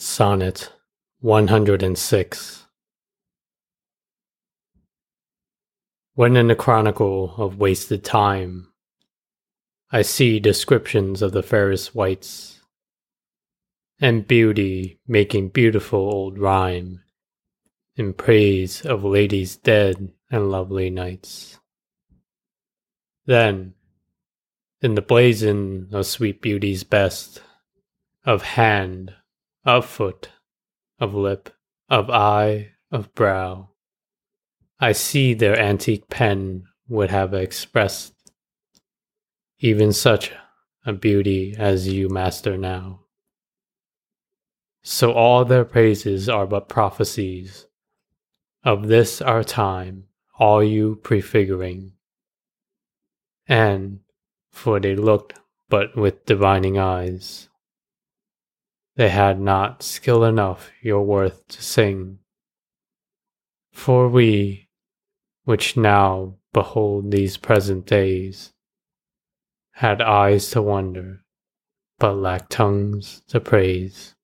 Sonnet 106 When in the chronicle of wasted time I see descriptions of the fairest wights, And beauty making beautiful old rhyme In praise of ladies dead and lovely knights, Then, in the blazon of sweet beauty's best, Of hand, of foot, of lip, of eye, of brow, I see their antique pen would have expressed even such a beauty as you master now. So all their praises are but prophecies of this our time, all you prefiguring. And, for they looked but with divining eyes, they had not skill enough your worth to sing. For we, which now behold these present days, had eyes to wonder, but lacked tongues to praise.